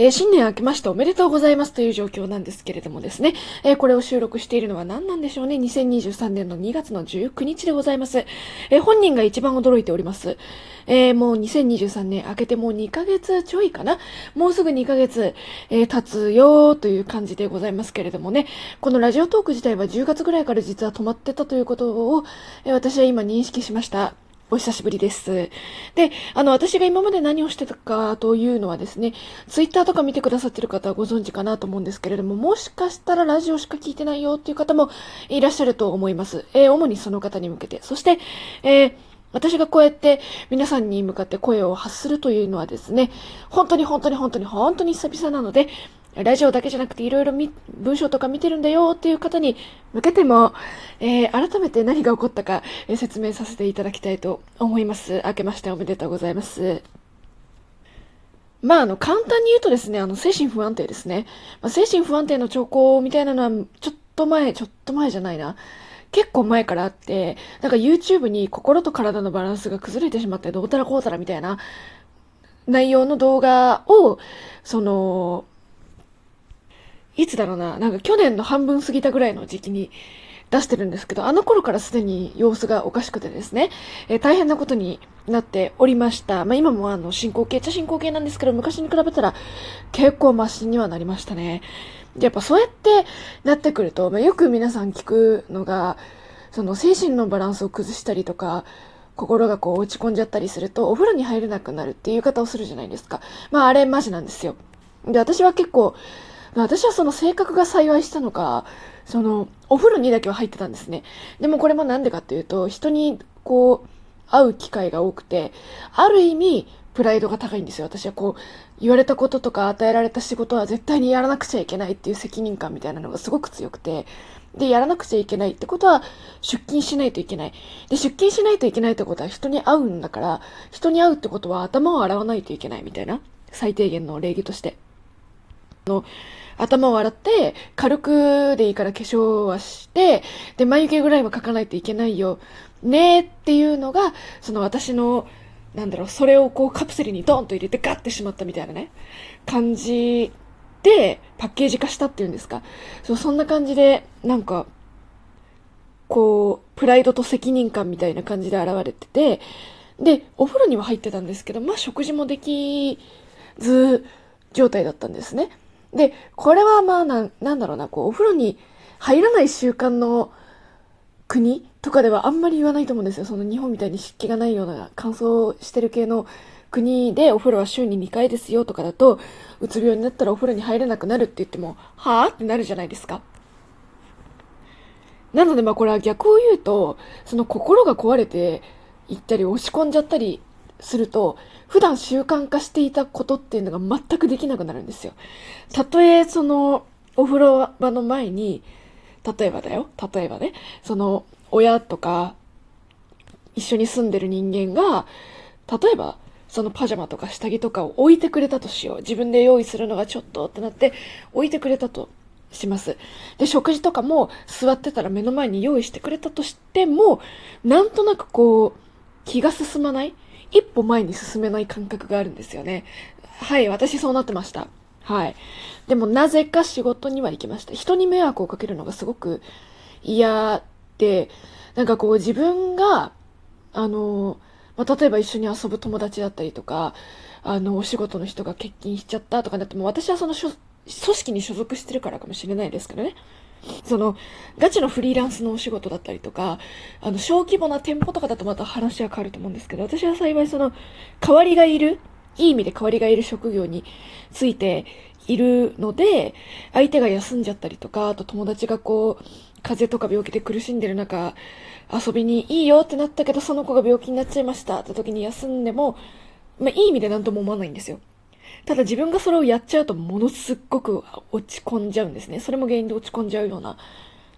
えー、新年明けましておめでとうございますという状況なんですけれどもですね、えー、これを収録しているのは何なんでしょうね。2023年の2月の19日でございます。えー、本人が一番驚いております。えもう2023年明けてもう2ヶ月ちょいかな。もうすぐ2ヶ月、え経つよという感じでございますけれどもね、このラジオトーク自体は10月ぐらいから実は止まってたということを、え私は今認識しました。お久しぶりです。で、あの、私が今まで何をしてたかというのはですね、ツイッターとか見てくださってる方はご存知かなと思うんですけれども、もしかしたらラジオしか聞いてないよっていう方もいらっしゃると思います。えー、主にその方に向けて。そして、えー私がこうやって皆さんに向かって声を発するというのはですね、本当に本当に本当に本当に久々なので、ラジオだけじゃなくていろいろ文章とか見てるんだよっていう方に向けても、えー、改めて何が起こったか、えー、説明させていただきたいと思います。明けましておめでとうございます。まあ、あの、簡単に言うとですね、あの、精神不安定ですね。まあ、精神不安定の兆候みたいなのは、ちょっと前、ちょっと前じゃないな。結構前からあって、なんか YouTube に心と体のバランスが崩れてしまってどうたらこうたらみたいな内容の動画を、その、いつだろうな、なんか去年の半分過ぎたぐらいの時期に出してるんですけど、あの頃からすでに様子がおかしくてですね、えー、大変なことになっておりました。まあ今もあの進行形っちゃ進行形なんですけど、昔に比べたら結構マシにはなりましたね。で、やっぱそうやってなってくると、まあ、よく皆さん聞くのが、その精神のバランスを崩したりとか、心がこう落ち込んじゃったりすると、お風呂に入れなくなるっていう言い方をするじゃないですか。まああれマジなんですよ。で、私は結構、私はその性格が幸いしたのか、その、お風呂にだけは入ってたんですね。でもこれもなんでかっていうと、人にこう、会う機会が多くて、ある意味、プライドが高いんですよ。私はこう、言われたこととか与えられた仕事は絶対にやらなくちゃいけないっていう責任感みたいなのがすごく強くて、で、やらなくちゃいけないってことは、出勤しないといけない。で、出勤しないといけないってことは人に会うんだから、人に会うってことは頭を洗わないといけないみたいな、最低限の礼儀として。の、頭を洗って、軽くでいいから化粧はして、で、眉毛ぐらいは描かないといけないよ。ねっていうのが、その私の、なんだろう、それをこうカプセルにドンと入れてガッてしまったみたいなね、感じで、パッケージ化したっていうんですか。そう、そんな感じで、なんか、こう、プライドと責任感みたいな感じで現れてて、で、お風呂には入ってたんですけど、まあ食事もできず状態だったんですね。で、これはまあな、なんだろうな、こう、お風呂に入らない習慣の国とかではあんまり言わないと思うんですよ。その日本みたいに湿気がないような乾燥してる系の国でお風呂は週に2回ですよとかだと、うつ病になったらお風呂に入れなくなるって言っても、はぁ？ってなるじゃないですか。なのでまあこれは逆を言うと、その心が壊れていったり落ち込んじゃったりすると、普段習慣化していたことっていうのが全くできなくなるんですよ。たとえそのお風呂場の前に、例えばだよ、例えばね、その親とか一緒に住んでる人間が、例えばそのパジャマとか下着とかを置いてくれたとしよう。自分で用意するのがちょっとってなって置いてくれたとします。で、食事とかも座ってたら目の前に用意してくれたとしても、なんとなくこう、気が進まない一歩前に進めない感覚があるんですよね。はい、私そうなってました。はい。でもなぜか仕事には行きました。人に迷惑をかけるのがすごく嫌で、なんかこう自分が、あの、まあ、例えば一緒に遊ぶ友達だったりとか、あの、お仕事の人が欠勤しちゃったとかなっても、私はその組織に所属してるからかもしれないですけどね。その、ガチのフリーランスのお仕事だったりとか、あの、小規模な店舗とかだとまた話は変わると思うんですけど、私は幸いその、代わりがいる、いい意味で代わりがいる職業についているので、相手が休んじゃったりとか、あと友達がこう、風邪とか病気で苦しんでる中、遊びにいいよってなったけど、その子が病気になっちゃいましたって時に休んでも、まあ、いい意味で何とも思わないんですよ。ただ自分がそれをやっちゃうとものすっごく落ち込んじゃうんですね。それも原因で落ち込んじゃうような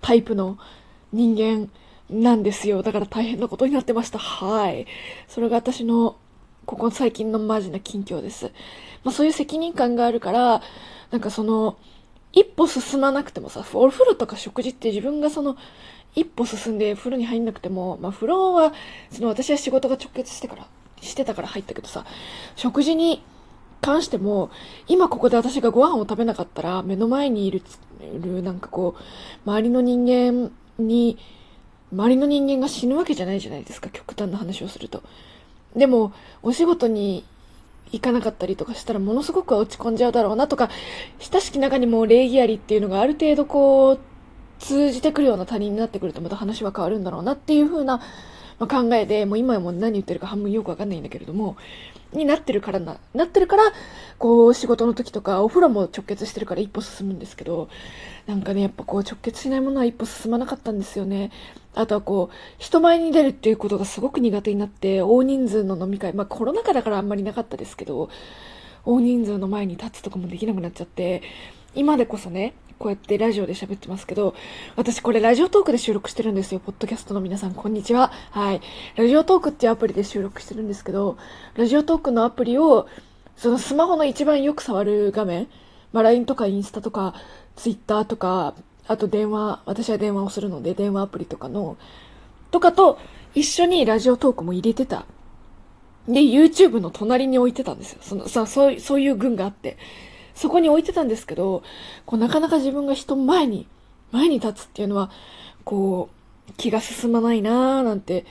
タイプの人間なんですよ。だから大変なことになってました。はい。それが私のここ最近のマジな近況です。まあそういう責任感があるから、なんかその、一歩進まなくてもさ、お風呂とか食事って自分がその、一歩進んで風呂に入んなくても、まあ風呂は、その私は仕事が直結してから、してたから入ったけどさ、食事に関しても、今ここで私がご飯を食べなかったら、目の前にいる、なんかこう、周りの人間に、周りの人間が死ぬわけじゃないじゃないですか、極端な話をすると。でも、お仕事に行かなかったりとかしたらものすごく落ち込んじゃうだろうなとか、親しき中にも礼儀ありっていうのがある程度こう、通じてくるような他人になってくるとまた話は変わるんだろうなっていう風な、まあ、考えで、もう今はもう何言ってるか半分よくわかんないんだけれども、になってるからな、なってるから、こう仕事の時とかお風呂も直結してるから一歩進むんですけど、なんかね、やっぱこう直結しないものは一歩進まなかったんですよね。あとはこう、人前に出るっていうことがすごく苦手になって、大人数の飲み会、まあコロナ禍だからあんまりなかったですけど、大人数の前に立つとかもできなくなっちゃって、今でこそね、こうやってラジオで喋ってますけど、私これラジオトークで収録してるんですよ。ポッドキャストの皆さん、こんにちは。はい。ラジオトークっていうアプリで収録してるんですけど、ラジオトークのアプリを、そのスマホの一番よく触る画面、まあ、LINE とかインスタとか、Twitter とか、あと電話、私は電話をするので、電話アプリとかの、とかと一緒にラジオトークも入れてた。で、YouTube の隣に置いてたんですよ。そのさ、そう、そういう群があって。そこに置いてたんですけど、こうなかなか自分が人前に、前に立つっていうのは、こう、気が進まないなーなんて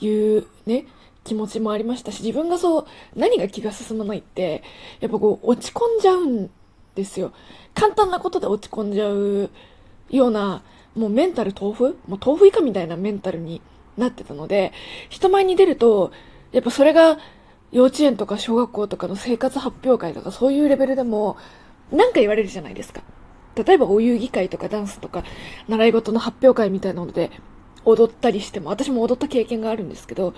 いうね、気持ちもありましたし、自分がそう、何が気が進まないって、やっぱこう、落ち込んじゃうんですよ。簡単なことで落ち込んじゃうような、もうメンタル豆腐？もう豆腐以下みたいなメンタルになってたので、人前に出ると、やっぱそれが幼稚園とか小学校とかの生活発表会とかそういうレベルでも、なんか言われるじゃないですか。例えばお遊戯会とかダンスとか、習い事の発表会みたいなので、踊ったりしても、私も踊った経験があるんですけど、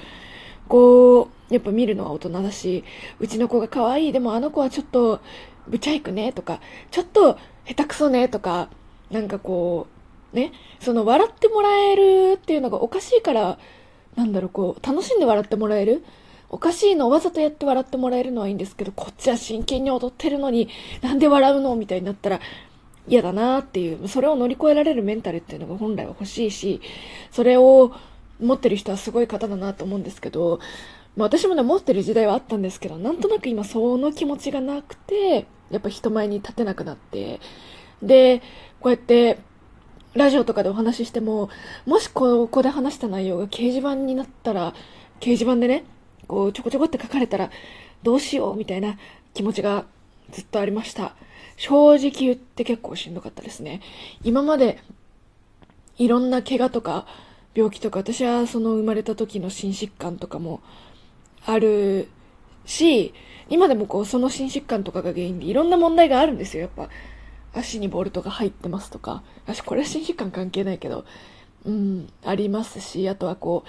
こう、やっぱ見るのは大人だし、うちの子が可愛い、でもあの子はちょっと、ぶちゃいくね、とか、ちょっと下手くそね、とか、なんかこう、ね、その笑ってもらえるっていうのがおかしいから、なんだろう、こう、楽しんで笑ってもらえるおかしいのをわざとやって笑ってもらえるのはいいんですけど、こっちは真剣に踊ってるのに、なんで笑うのみたいになったら嫌だなっていう、それを乗り越えられるメンタルっていうのが本来は欲しいし、それを持ってる人はすごい方だなと思うんですけど、まあ、私もね、持ってる時代はあったんですけど、なんとなく今その気持ちがなくて、やっぱ人前に立てなくなって、で、こうやって、ラジオとかでお話ししても、もしここで話した内容が掲示板になったら、掲示板でね、こうちょこちょこって書かれたらどうしようみたいな気持ちがずっとありました。正直言って結構しんどかったですね。今までいろんな怪我とか病気とか私はその生まれた時の心疾患とかもあるし、今でもこうその心疾患とかが原因でいろんな問題があるんですよ。やっぱ足にボルトが入ってますとか。私これは心疾患関係ないけど、うん、ありますし、あとはこう、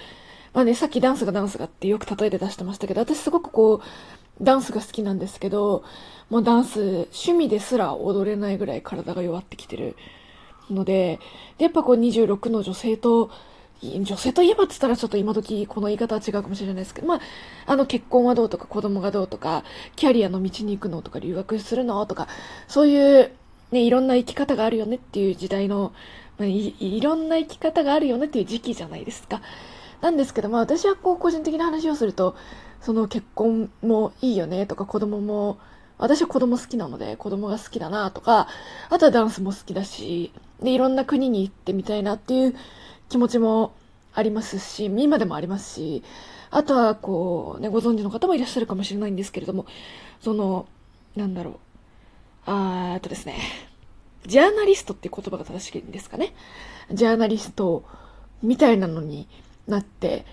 まあね、さっきダンスがダンスがってよく例えて出してましたけど、私すごくこう、ダンスが好きなんですけど、もうダンス、趣味ですら踊れないぐらい体が弱ってきてるので、で、やっぱこう26の女性と、女性といえばって言ったらちょっと今時この言い方は違うかもしれないですけど、まあ、あの結婚はどうとか子供がどうとか、キャリアの道に行くのとか留学するのとか、そういうね、いろんな生き方があるよねっていう時代の、まあ、いいろんな生き方があるよねっていう時期じゃないですか。なんですけど、まあ私はこう個人的な話をすると、その結婚もいいよねとか子供も、私は子供好きなので子供が好きだなとか、あとはダンスも好きだし、で、いろんな国に行ってみたいなっていう気持ちもありますし、今でもありますし、あとはこう、ね、ご存知の方もいらっしゃるかもしれないんですけれども、その、なんだろう、あーっとですね、ジャーナリストって言葉が正しいんですかね。ジャーナリストみたいなのに、なって、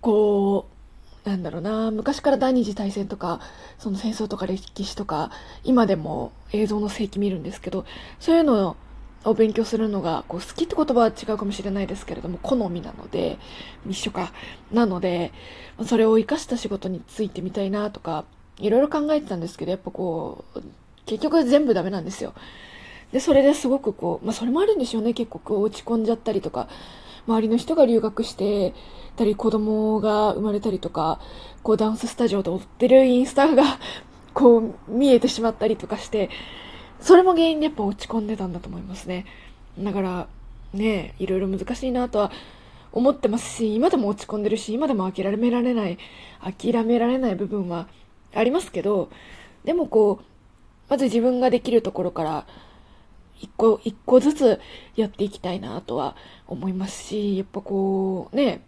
こう、なんだろうな、昔から第二次大戦とか、その戦争とか歴史とか、今でも映像の世紀見るんですけど、そういうのを勉強するのが、こう好きって言葉は違うかもしれないですけれども、好みなので、一緒か。なので、それを活かした仕事についてみたいなとか、いろいろ考えてたんですけど、やっぱこう、結局全部ダメなんですよ。で、それですごくこう、まあそれもあるんでしょうね、結構落ち込んじゃったりとか、周りの人が留学してたり、子供が生まれたりとか、こうダンススタジオで踊ってるインスタが こう見えてしまったりとかして、それも原因でやっぱ落ち込んでたんだと思いますね。だから、ね、いろいろ難しいなとは思ってますし、今でも落ち込んでるし、今でも諦められない、諦められない部分はありますけど、でもこう、まず自分ができるところから一個、一個ずつやっていきたいなとは思いますし、やっぱこう、ね、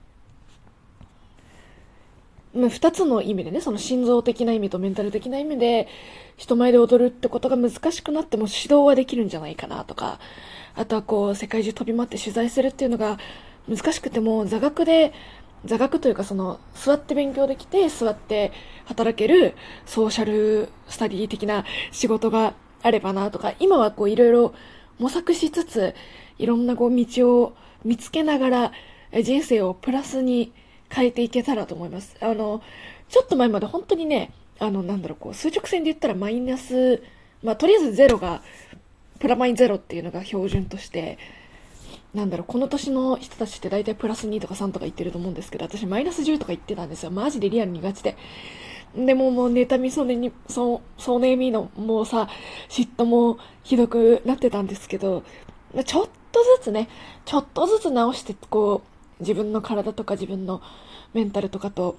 まあ、二つの意味でね、その心臓的な意味とメンタル的な意味で、人前で踊るってことが難しくなっても指導はできるんじゃないかなとか、あとはこう、世界中飛び回って取材するっていうのが難しくても、座学で、座学というかその、座って勉強できて、座って働けるソーシャルスタディ的な仕事があればなとか、今はこういろいろ模索しつつ、いろんなこう道を見つけながら、人生をプラスに変えていけたらと思います。あの、ちょっと前まで本当にね、あの、なんだろう、こう、数直線で言ったらマイナス、まあ、とりあえずゼロが、プラマイゼロっていうのが標準として、なんだろう、この年の人たちって大体プラス2とか3とか言ってると思うんですけど、私マイナス10とか言ってたんですよ。マジでリアルにガチで。でももう妬みそねに、そ、そねみの、もうさ、嫉妬もひどくなってたんですけど、ちょっとずつね、ちょっとずつ直して、こう、自分の体とか自分のメンタルとかと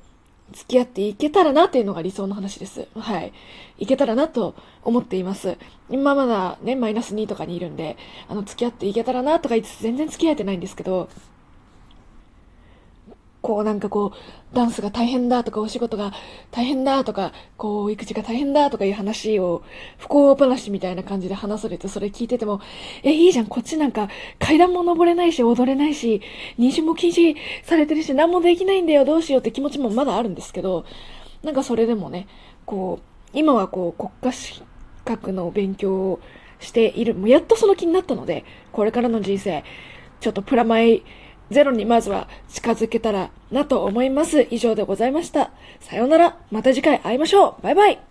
付き合っていけたらなっていうのが理想の話です。はい。いけたらなと思っています。今まだね、マイナス2とかにいるんで、あの、付き合っていけたらなとか言いつつ全然付き合えてないんですけど、こうなんかこう、ダンスが大変だとかお仕事が大変だとか、こう育児が大変だとかいう話を不幸話みたいな感じで話されてそれ聞いてても、え、いいじゃん、こっちなんか階段も登れないし踊れないし、妊娠も禁止されてるし何もできないんだよ、どうしようって気持ちもまだあるんですけど、なんかそれでもね、こう、今はこう国家資格の勉強をしている、もうやっとその気になったので、これからの人生、ちょっとプラマイゼロにまずは近づけたらなと思います。以上でございました。さようなら。また次回会いましょう。バイバイ。